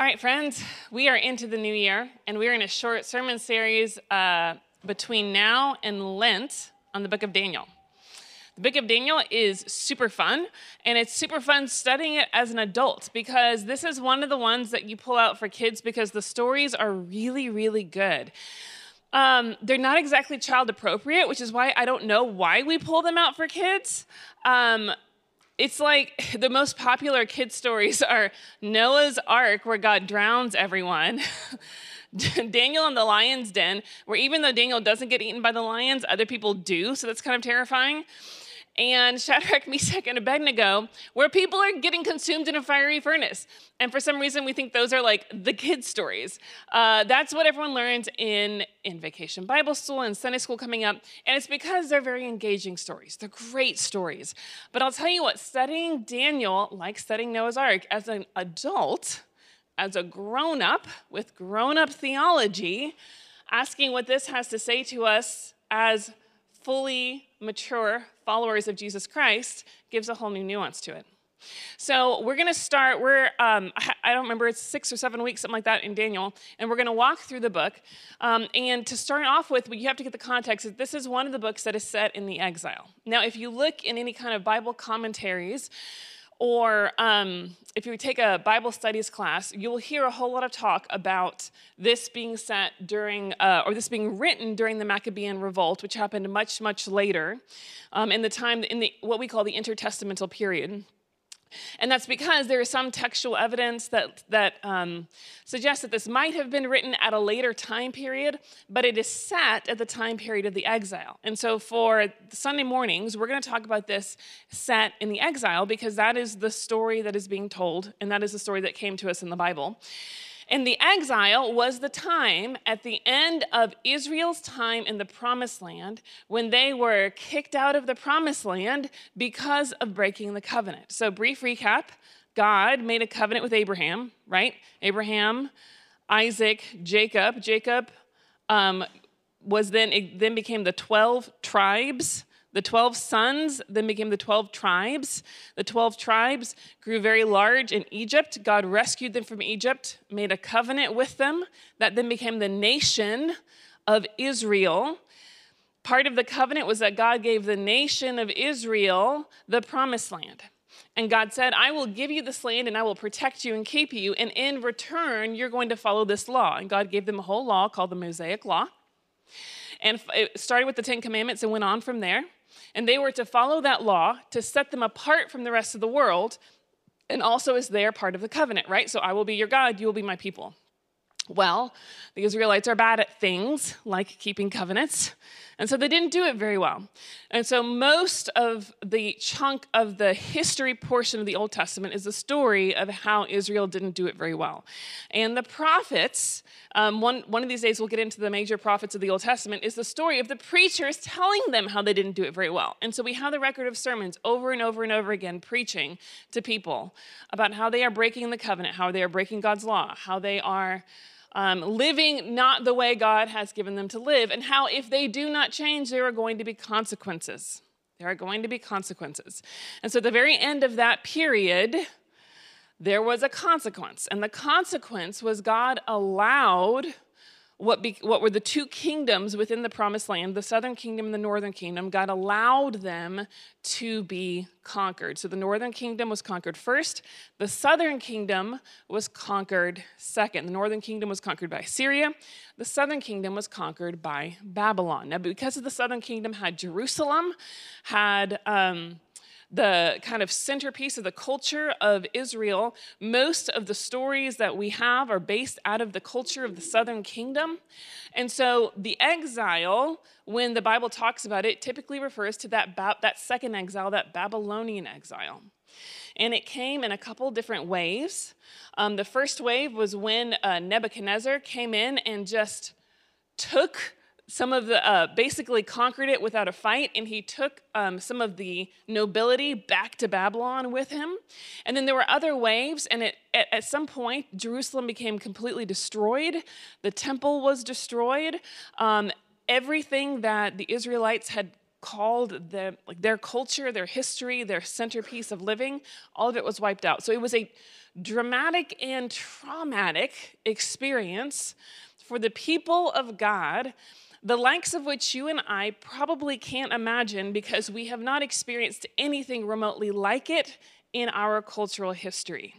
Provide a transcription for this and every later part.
All right, friends, we are into the new year, and we're in a short sermon series uh, between now and Lent on the book of Daniel. The book of Daniel is super fun, and it's super fun studying it as an adult because this is one of the ones that you pull out for kids because the stories are really, really good. Um, they're not exactly child appropriate, which is why I don't know why we pull them out for kids. Um, it's like the most popular kid stories are Noah's Ark, where God drowns everyone. Daniel in the lion's den, where even though Daniel doesn't get eaten by the lions, other people do, so that's kind of terrifying and Shadrach, Meshach, and Abednego, where people are getting consumed in a fiery furnace. And for some reason, we think those are like the kids' stories. Uh, that's what everyone learns in, in vacation Bible school and Sunday school coming up. And it's because they're very engaging stories. They're great stories. But I'll tell you what, studying Daniel, like studying Noah's Ark, as an adult, as a grown up with grown up theology, asking what this has to say to us as fully mature followers of Jesus Christ gives a whole new nuance to it. So we're going to start. We're um, I don't remember it's six or seven weeks, something like that, in Daniel, and we're going to walk through the book. Um, and to start off with, you have to get the context. That this is one of the books that is set in the exile. Now, if you look in any kind of Bible commentaries, or um, if you take a Bible studies class, you'll hear a whole lot of talk about this being set during, uh, or this being written during the Maccabean revolt, which happened much, much later, um, in the time, in the what we call the intertestamental period. And that's because there is some textual evidence that, that um, suggests that this might have been written at a later time period, but it is set at the time period of the exile. And so for Sunday mornings, we're going to talk about this set in the exile because that is the story that is being told, and that is the story that came to us in the Bible. And the exile was the time at the end of Israel's time in the promised land when they were kicked out of the promised land because of breaking the covenant. So, brief recap God made a covenant with Abraham, right? Abraham, Isaac, Jacob. Jacob um, was then, it then became the 12 tribes the 12 sons then became the 12 tribes. The 12 tribes grew very large in Egypt. God rescued them from Egypt, made a covenant with them, that then became the nation of Israel. Part of the covenant was that God gave the nation of Israel the promised land. And God said, I will give you this land and I will protect you and keep you. And in return, you're going to follow this law. And God gave them a whole law called the Mosaic Law. And it started with the Ten Commandments and went on from there. And they were to follow that law to set them apart from the rest of the world, and also as they are part of the covenant, right? So I will be your God, you will be my people. Well, the Israelites are bad at things like keeping covenants, and so they didn't do it very well. And so most of the chunk of the history portion of the Old Testament is the story of how Israel didn't do it very well. And the prophets, um, one, one of these days we'll get into the major prophets of the Old Testament, is the story of the preachers telling them how they didn't do it very well. And so we have the record of sermons over and over and over again preaching to people about how they are breaking the covenant, how they are breaking God's law, how they are um, living not the way God has given them to live, and how if they do not change, there are going to be consequences. There are going to be consequences. And so at the very end of that period, there was a consequence. And the consequence was God allowed what, be, what were the two kingdoms within the promised land, the southern kingdom and the northern kingdom, God allowed them to be conquered. So the northern kingdom was conquered first, the southern kingdom was conquered second. The northern kingdom was conquered by Syria, the southern kingdom was conquered by Babylon. Now, because of the southern kingdom had Jerusalem, had um, the kind of centerpiece of the culture of Israel. Most of the stories that we have are based out of the culture of the southern kingdom. And so the exile, when the Bible talks about it, typically refers to that, that second exile, that Babylonian exile. And it came in a couple different waves. Um, the first wave was when uh, Nebuchadnezzar came in and just took some of the uh, basically conquered it without a fight and he took um, some of the nobility back to babylon with him. And then there were other waves and it, at, at some point jerusalem became completely destroyed. The temple was destroyed. Um, everything that the israelites had called the, like their culture, their history, their centerpiece of living, all of it was wiped out. So it was a dramatic and traumatic experience for the people of God, the likes of which you and I probably can't imagine because we have not experienced anything remotely like it in our cultural history.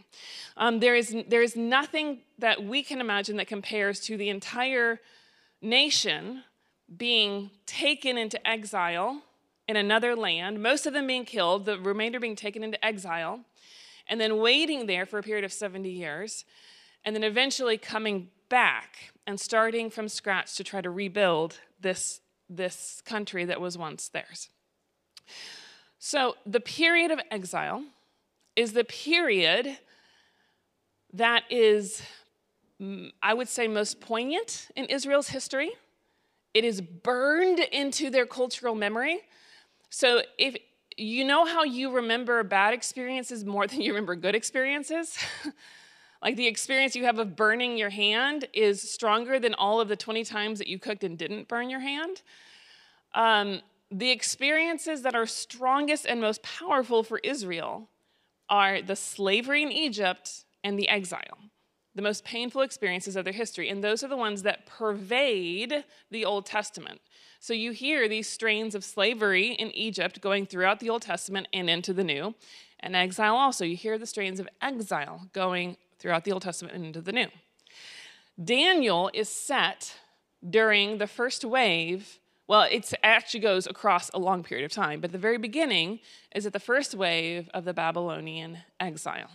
Um, there, is, there is nothing that we can imagine that compares to the entire nation being taken into exile in another land, most of them being killed, the remainder being taken into exile, and then waiting there for a period of 70 years, and then eventually coming back and starting from scratch to try to rebuild this, this country that was once theirs. So, the period of exile is the period that is, mm, I would say, most poignant in Israel's history. It is burned into their cultural memory. So if you know how you remember bad experiences more than you remember good experiences? like the experience you have of burning your hand is stronger than all of the 20 times that you cooked and didn't burn your hand. Um, the experiences that are strongest and most powerful for Israel are the slavery in Egypt and the exile the most painful experiences of their history. And those are the ones that pervade the Old Testament. So you hear these strains of slavery in Egypt going throughout the Old Testament and into the New. And exile also. You hear the strains of exile going throughout the Old Testament and into the New. Daniel is set during the first wave. Well, it actually goes across a long period of time, but the very beginning is at the first wave of the Babylonian exile.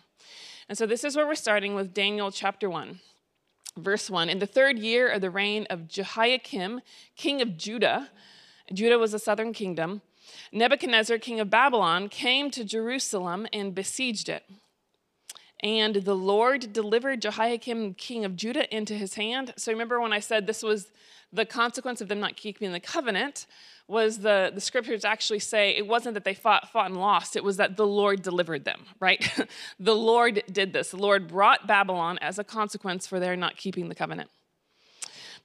And so this is where we're starting with Daniel chapter 1. Verse 1 In the third year of the reign of Jehoiakim, king of Judah, Judah was a southern kingdom, Nebuchadnezzar, king of Babylon, came to Jerusalem and besieged it. And the Lord delivered Jehoiakim, king of Judah, into his hand. So remember when I said this was the consequence of them not keeping the covenant? was the, the scriptures actually say it wasn't that they fought, fought and lost, it was that the Lord delivered them, right? the Lord did this. The Lord brought Babylon as a consequence for their not keeping the covenant.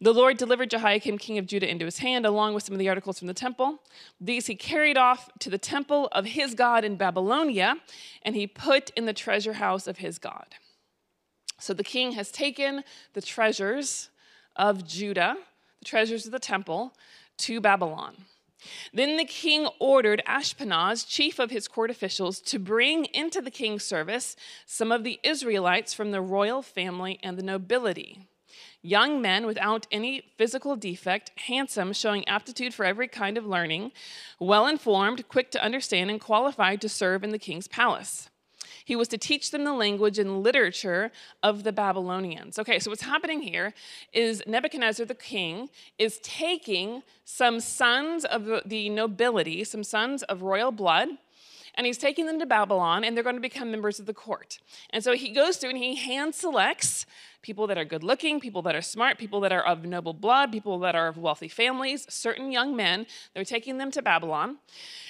The Lord delivered Jehoiakim, king of Judah, into his hand, along with some of the articles from the temple. These he carried off to the temple of his God in Babylonia, and he put in the treasure house of his God. So the king has taken the treasures of Judah, the treasures of the temple, to Babylon. Then the king ordered Ashpenaz, chief of his court officials, to bring into the king's service some of the Israelites from the royal family and the nobility. Young men without any physical defect, handsome, showing aptitude for every kind of learning, well informed, quick to understand, and qualified to serve in the king's palace. He was to teach them the language and literature of the Babylonians. Okay, so what's happening here is Nebuchadnezzar the king is taking some sons of the nobility, some sons of royal blood, and he's taking them to Babylon, and they're going to become members of the court. And so he goes through and he hand selects people that are good looking, people that are smart, people that are of noble blood, people that are of wealthy families, certain young men. They're taking them to Babylon.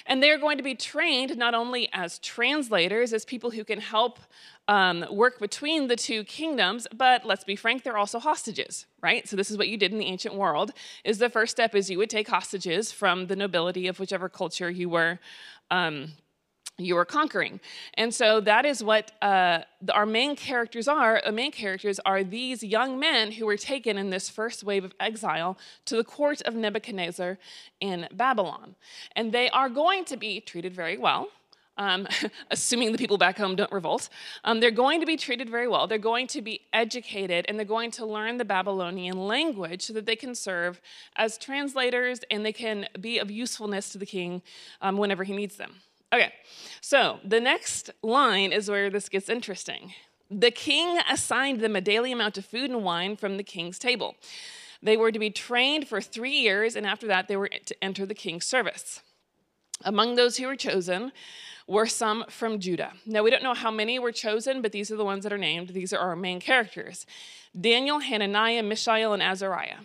And they're going to be trained not only as translators, as people who can help um, work between the two kingdoms, but let's be frank, they're also hostages, right? So this is what you did in the ancient world. Is the first step is you would take hostages from the nobility of whichever culture you were um, you are conquering. And so that is what uh, our main characters are. The main characters are these young men who were taken in this first wave of exile to the court of Nebuchadnezzar in Babylon. And they are going to be treated very well. Um, assuming the people back home don't revolt, um, they're going to be treated very well. They're going to be educated and they're going to learn the Babylonian language so that they can serve as translators and they can be of usefulness to the king um, whenever he needs them. Okay, so the next line is where this gets interesting. The king assigned them a daily amount of food and wine from the king's table. They were to be trained for three years, and after that, they were to enter the king's service. Among those who were chosen were some from Judah. Now, we don't know how many were chosen, but these are the ones that are named. These are our main characters Daniel, Hananiah, Mishael, and Azariah.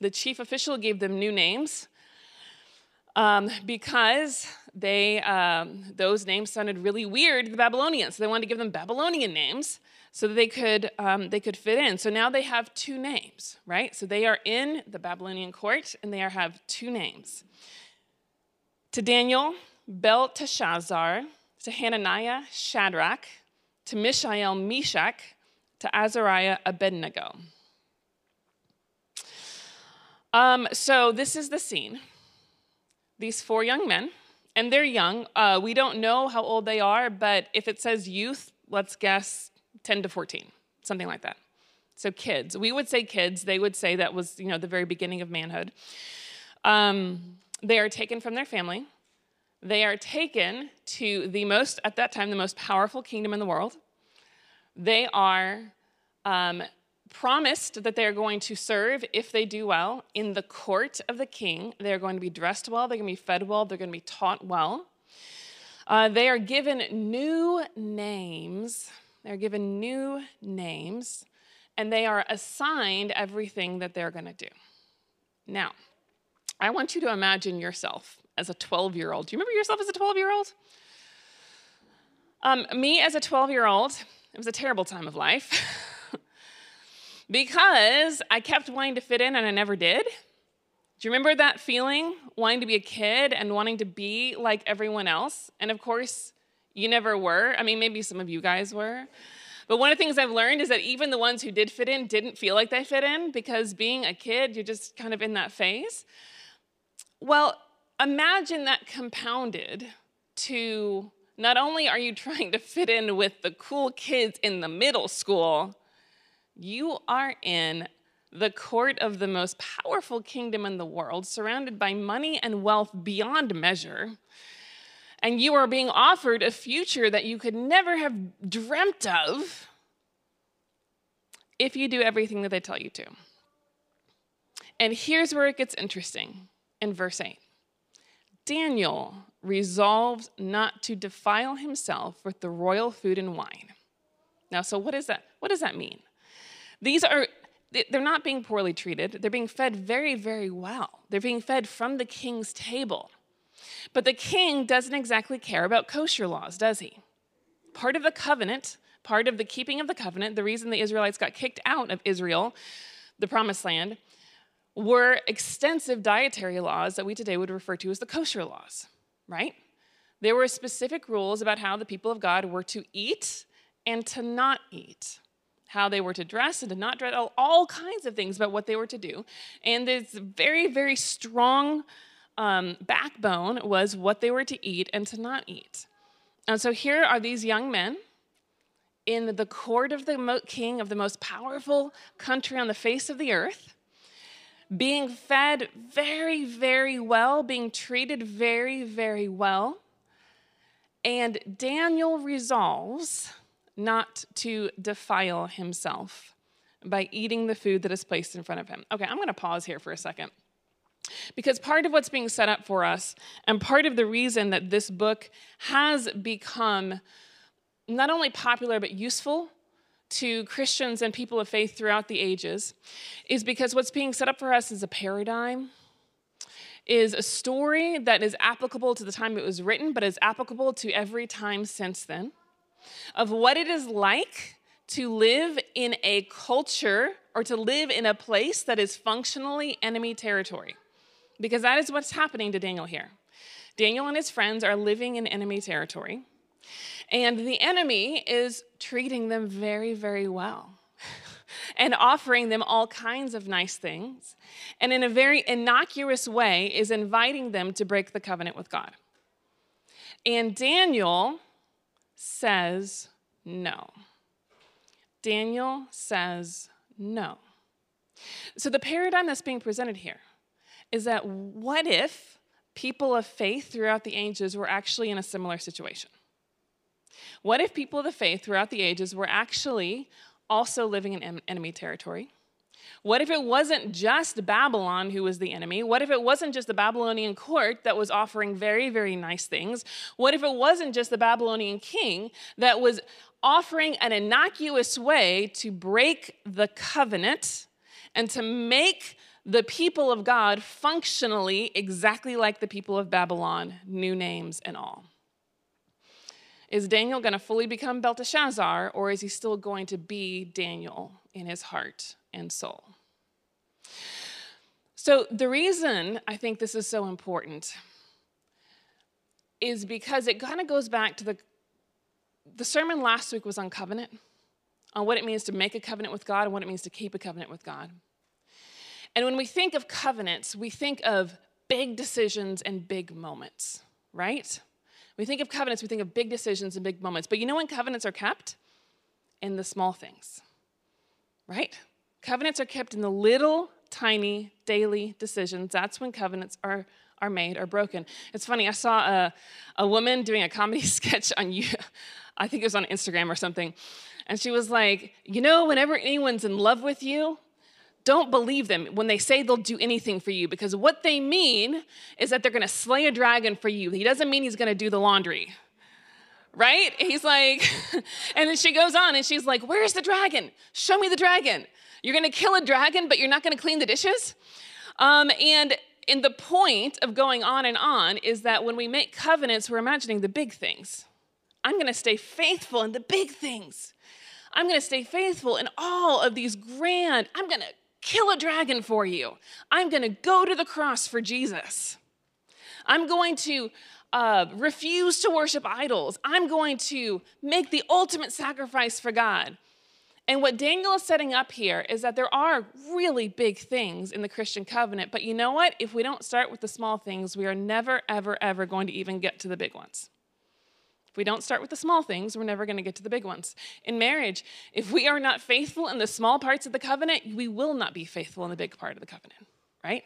The chief official gave them new names um, because they um, those names sounded really weird to the Babylonians. So they wanted to give them Babylonian names so that they could um, they could fit in. So now they have two names, right? So they are in the Babylonian court and they are, have two names. To Daniel, Belteshazzar, to Hananiah, Shadrach, to Mishael, Meshach, to Azariah, Abednego. Um, so this is the scene. These four young men, and they're young. Uh, we don't know how old they are, but if it says youth, let's guess 10 to 14, something like that. So kids. We would say kids. They would say that was, you know, the very beginning of manhood. Um, they are taken from their family. They are taken to the most, at that time, the most powerful kingdom in the world. They are um, promised that they are going to serve, if they do well, in the court of the king. They're going to be dressed well, they're going to be fed well, they're going to be taught well. Uh, they are given new names. They're given new names, and they are assigned everything that they're going to do. Now, I want you to imagine yourself as a 12 year old. Do you remember yourself as a 12 year old? Um, me as a 12 year old, it was a terrible time of life. because I kept wanting to fit in and I never did. Do you remember that feeling, wanting to be a kid and wanting to be like everyone else? And of course, you never were. I mean, maybe some of you guys were. But one of the things I've learned is that even the ones who did fit in didn't feel like they fit in because being a kid, you're just kind of in that phase. Well, imagine that compounded to not only are you trying to fit in with the cool kids in the middle school, you are in the court of the most powerful kingdom in the world, surrounded by money and wealth beyond measure. And you are being offered a future that you could never have dreamt of if you do everything that they tell you to. And here's where it gets interesting in verse 8 Daniel resolved not to defile himself with the royal food and wine. Now, so what is that? What does that mean? These are, they're not being poorly treated. They're being fed very, very well. They're being fed from the king's table. But the king doesn't exactly care about kosher laws, does he? Part of the covenant, part of the keeping of the covenant, the reason the Israelites got kicked out of Israel, the promised land, were extensive dietary laws that we today would refer to as the kosher laws, right? There were specific rules about how the people of God were to eat and to not eat how they were to dress and to not dress, all kinds of things about what they were to do. And this very, very strong um, backbone was what they were to eat and to not eat. And so here are these young men in the court of the king of the most powerful country on the face of the earth, being fed very, very well, being treated very, very well. And Daniel resolves not to defile himself by eating the food that is placed in front of him. Okay, I'm going to pause here for a second. Because part of what's being set up for us, and part of the reason that this book has become not only popular but useful to Christians and people of faith throughout the ages, is because what's being set up for us is a paradigm, is a story that is applicable to the time it was written, but is applicable to every time since then of what it is like to live in a culture or to live in a place that is functionally enemy territory. Because that is what's happening to Daniel here. Daniel and his friends are living in enemy territory, and the enemy is treating them very, very well. and offering them all kinds of nice things, and in a very innocuous way is inviting them to break the covenant with God. And Daniel says no. Daniel says no. So the paradigm that's being presented here is that what if people of faith throughout the ages were actually in a similar situation? What if people of the faith throughout the ages were actually also living in enemy territory? What if it wasn't just Babylon who was the enemy? What if it wasn't just the Babylonian court that was offering very, very nice things? What if it wasn't just the Babylonian king that was offering an innocuous way to break the covenant and to make the people of God functionally exactly like the people of Babylon, new names and all? Is Daniel going to fully become Belteshazzar, or is he still going to be Daniel in his heart and soul? So, the reason I think this is so important is because it kind of goes back to the the sermon last week was on covenant, on what it means to make a covenant with God and what it means to keep a covenant with God. And when we think of covenants, we think of big decisions and big moments, right? We think of covenants, we think of big decisions and big moments. But you know when covenants are kept? In the small things, right? Covenants are kept in the little, tiny, daily decisions. That's when covenants are, are made or broken. It's funny, I saw a, a woman doing a comedy sketch on you. I think it was on Instagram or something. And she was like, You know, whenever anyone's in love with you, don't believe them when they say they'll do anything for you because what they mean is that they're going to slay a dragon for you. He doesn't mean he's going to do the laundry. Right? He's like, and then she goes on and she's like, Where's the dragon? Show me the dragon. You're going to kill a dragon, but you're not going to clean the dishes? Um, and in the point of going on and on is that when we make covenants, we're imagining the big things. I'm going to stay faithful in the big things. I'm going to stay faithful in all of these grand, I'm going to kill a dragon for you. I'm going to go to the cross for Jesus. I'm going to uh, refuse to worship idols. I'm going to make the ultimate sacrifice for God. And what Daniel is setting up here is that there are really big things in the Christian covenant, but you know what? If we don't start with the small things, we are never, ever, ever going to even get to the big ones. If we don't start with the small things, we're never going to get to the big ones. In marriage, if we are not faithful in the small parts of the covenant, we will not be faithful in the big part of the covenant, right?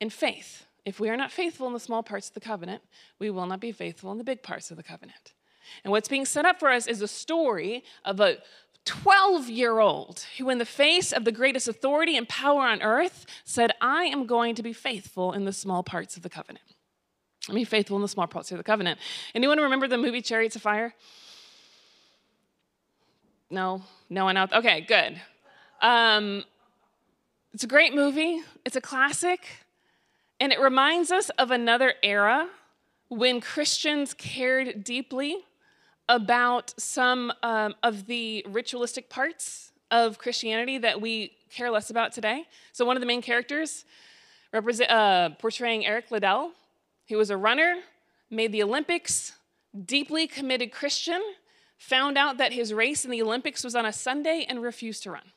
In faith, if we are not faithful in the small parts of the covenant, we will not be faithful in the big parts of the covenant. And what's being set up for us is a story of a 12 year old who, in the face of the greatest authority and power on earth, said, I am going to be faithful in the small parts of the covenant. Be faithful in the small parts of the covenant. Anyone remember the movie Chariots of Fire? No, no one out. Okay, good. Um, it's a great movie. It's a classic, and it reminds us of another era when Christians cared deeply about some um, of the ritualistic parts of Christianity that we care less about today. So one of the main characters, uh, portraying Eric Liddell, he was a runner, made the Olympics, deeply committed Christian, found out that his race in the Olympics was on a Sunday and refused to run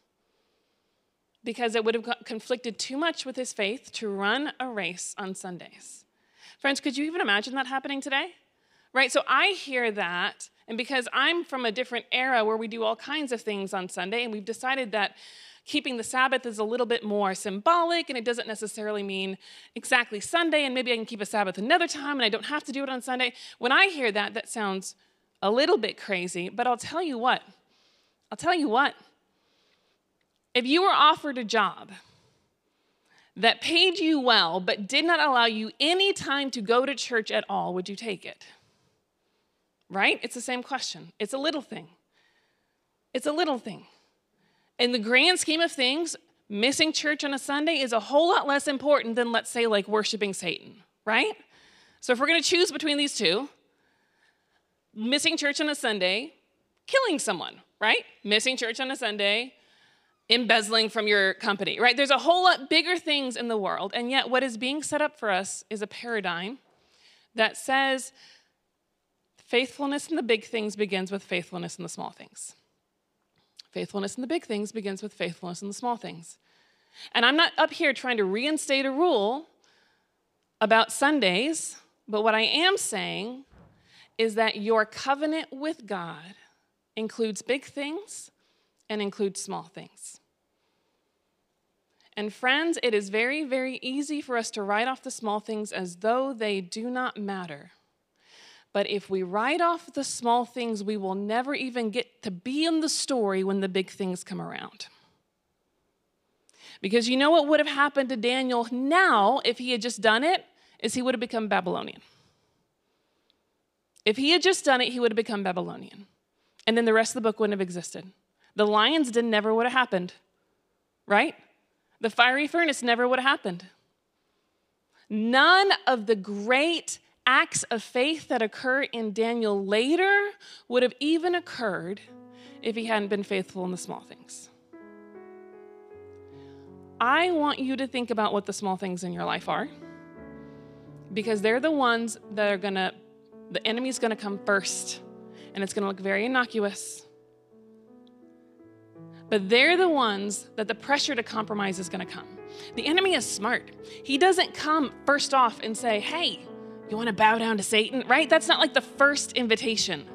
because it would have conflicted too much with his faith to run a race on Sundays. Friends, could you even imagine that happening today? Right? So I hear that, and because I'm from a different era where we do all kinds of things on Sunday, and we've decided that keeping the Sabbath is a little bit more symbolic and it doesn't necessarily mean exactly Sunday, and maybe I can keep a Sabbath another time and I don't have to do it on Sunday. When I hear that, that sounds a little bit crazy, but I'll tell you what. I'll tell you what. If you were offered a job that paid you well but did not allow you any time to go to church at all, would you take it? Right? It's the same question. It's a little thing. It's a little thing in the grand scheme of things, missing church on a Sunday is a whole lot less important than, let's say, like worshiping Satan, right? So if we're going to choose between these two, missing church on a Sunday, killing someone, right? Missing church on a Sunday, embezzling from your company, right? There's a whole lot bigger things in the world, and yet what is being set up for us is a paradigm that says faithfulness in the big things begins with faithfulness in the small things. Faithfulness in the big things begins with faithfulness in the small things. And I'm not up here trying to reinstate a rule about Sundays, but what I am saying is that your covenant with God includes big things and includes small things. And friends, it is very, very easy for us to write off the small things as though they do not matter. But if we write off the small things, we will never even get to be in the story when the big things come around. Because you know what would have happened to Daniel now if he had just done it? Is he would have become Babylonian. If he had just done it, he would have become Babylonian. And then the rest of the book wouldn't have existed. The lions den never would have happened, right? The fiery furnace never would have happened. None of the great acts of faith that occur in Daniel later would have even occurred if he hadn't been faithful in the small things. I want you to think about what the small things in your life are. because they're the ones that are gonna, the enemy's gonna come first, and it's gonna look very innocuous. But they're the ones that the pressure to compromise is gonna come. The enemy is smart. He doesn't come first off and say, hey, you wanna bow down to Satan, right? That's not like the first invitation.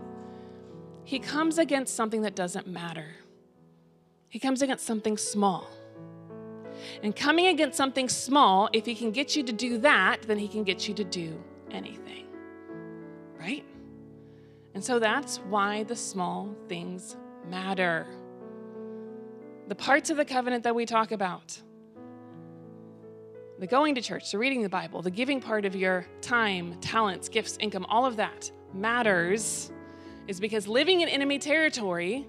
He comes against something that doesn't matter. He comes against something small. And coming against something small, if he can get you to do that, then he can get you to do anything. Right? And so that's why the small things matter. The parts of the covenant that we talk about the going to church, the reading the Bible, the giving part of your time, talents, gifts, income, all of that matters is because living in enemy territory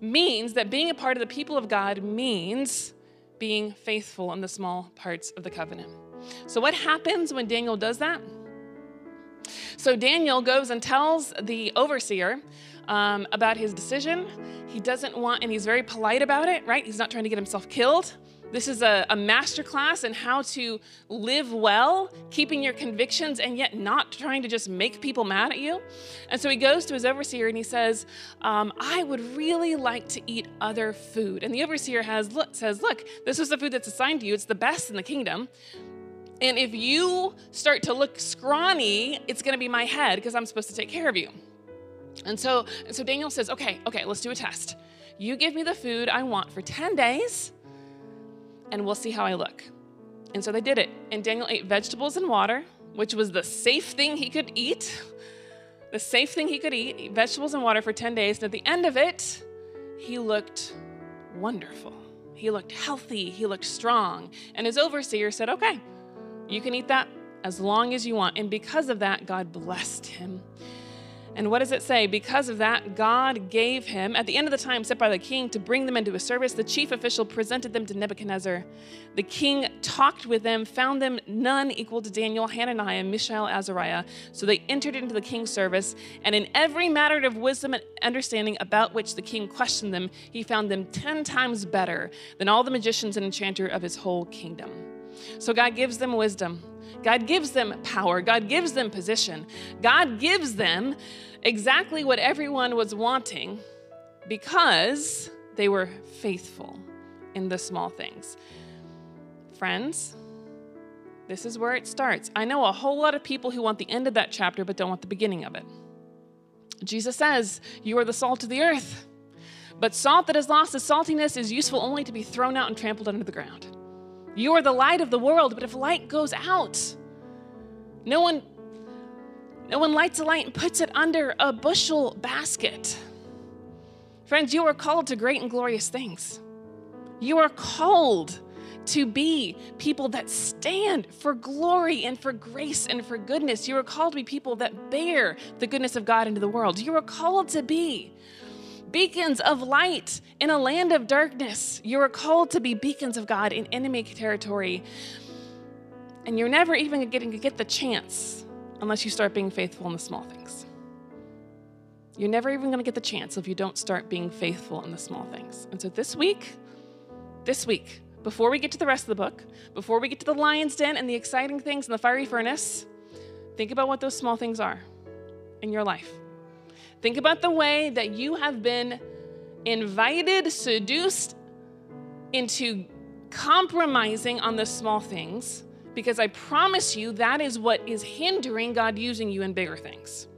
means that being a part of the people of God means being faithful in the small parts of the covenant. So, what happens when Daniel does that? So, Daniel goes and tells the overseer um, about his decision. He doesn't want, and he's very polite about it, right? He's not trying to get himself killed. This is a, a master class in how to live well, keeping your convictions, and yet not trying to just make people mad at you. And so he goes to his overseer and he says, um, I would really like to eat other food. And the overseer has look, says, Look, this is the food that's assigned to you, it's the best in the kingdom. And if you start to look scrawny, it's going to be my head because I'm supposed to take care of you. And so, so Daniel says, okay, okay, let's do a test. You give me the food I want for 10 days, and we'll see how I look. And so they did it. And Daniel ate vegetables and water, which was the safe thing he could eat. The safe thing he could eat, vegetables and water for 10 days. And at the end of it, he looked wonderful. He looked healthy. He looked strong. And his overseer said, Okay, you can eat that as long as you want. And because of that, God blessed him. And what does it say? Because of that, God gave him, at the end of the time set by the king to bring them into his service, the chief official presented them to Nebuchadnezzar. The king talked with them, found them none equal to Daniel, Hananiah, Mishael, Azariah. So they entered into the king's service, and in every matter of wisdom and understanding about which the king questioned them, he found them ten times better than all the magicians and enchanters of his whole kingdom. So God gives them wisdom. God gives them power. God gives them position. God gives them exactly what everyone was wanting because they were faithful in the small things. Friends, this is where it starts. I know a whole lot of people who want the end of that chapter but don't want the beginning of it. Jesus says, You are the salt of the earth. But salt that has lost its saltiness is useful only to be thrown out and trampled under the ground. You are the light of the world, but if light goes out, no one no one lights a light and puts it under a bushel basket. Friends, you are called to great and glorious things. You are called to be people that stand for glory and for grace and for goodness. You are called to be people that bear the goodness of God into the world. You are called to be beacons of light in a land of darkness. You are called to be beacons of God in enemy territory. And you're never even getting to get the chance unless you start being faithful in the small things. You're never even going to get the chance if you don't start being faithful in the small things. And so this week, this week, before we get to the rest of the book, before we get to the lion's den and the exciting things and the fiery furnace, think about what those small things are in your life. Think about the way that you have been invited, seduced into compromising on the small things, because I promise you that is what is hindering God using you in bigger things.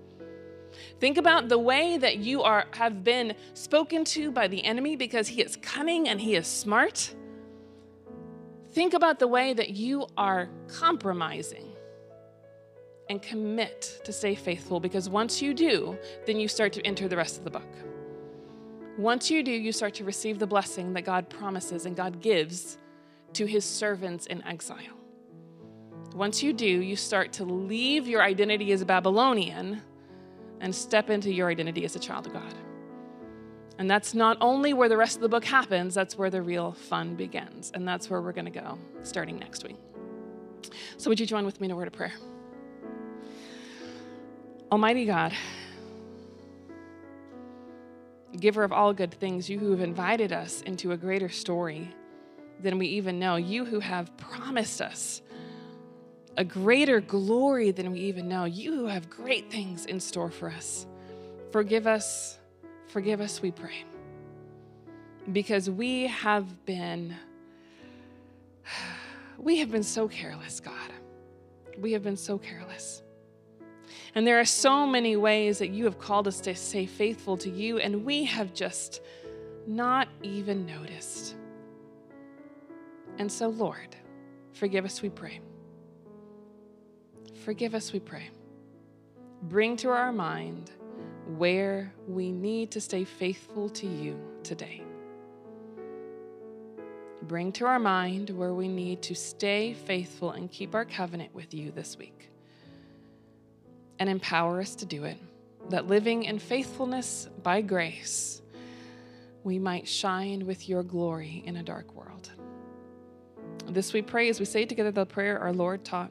Think about the way that you are have been spoken to by the enemy because he is cunning and he is smart. Think about the way that you are compromising and commit to stay faithful because once you do, then you start to enter the rest of the book. Once you do, you start to receive the blessing that God promises and God gives to his servants in exile. Once you do, you start to leave your identity as a Babylonian and step into your identity as a child of God. And that's not only where the rest of the book happens, that's where the real fun begins. And that's where we're going to go starting next week. So, would you join with me in a word of prayer? Almighty God, giver of all good things, you who have invited us into a greater story than we even know, you who have promised us a greater glory than we even know. You have great things in store for us. Forgive us, forgive us, we pray. Because we have been we have been so careless, God. We have been so careless. And there are so many ways that you have called us to stay faithful to you, and we have just not even noticed. And so, Lord, forgive us, we pray. Forgive us, we pray. Bring to our mind where we need to stay faithful to you today. Bring to our mind where we need to stay faithful and keep our covenant with you this week. And empower us to do it, that living in faithfulness by grace, we might shine with your glory in a dark world. This we pray as we say together the prayer our Lord taught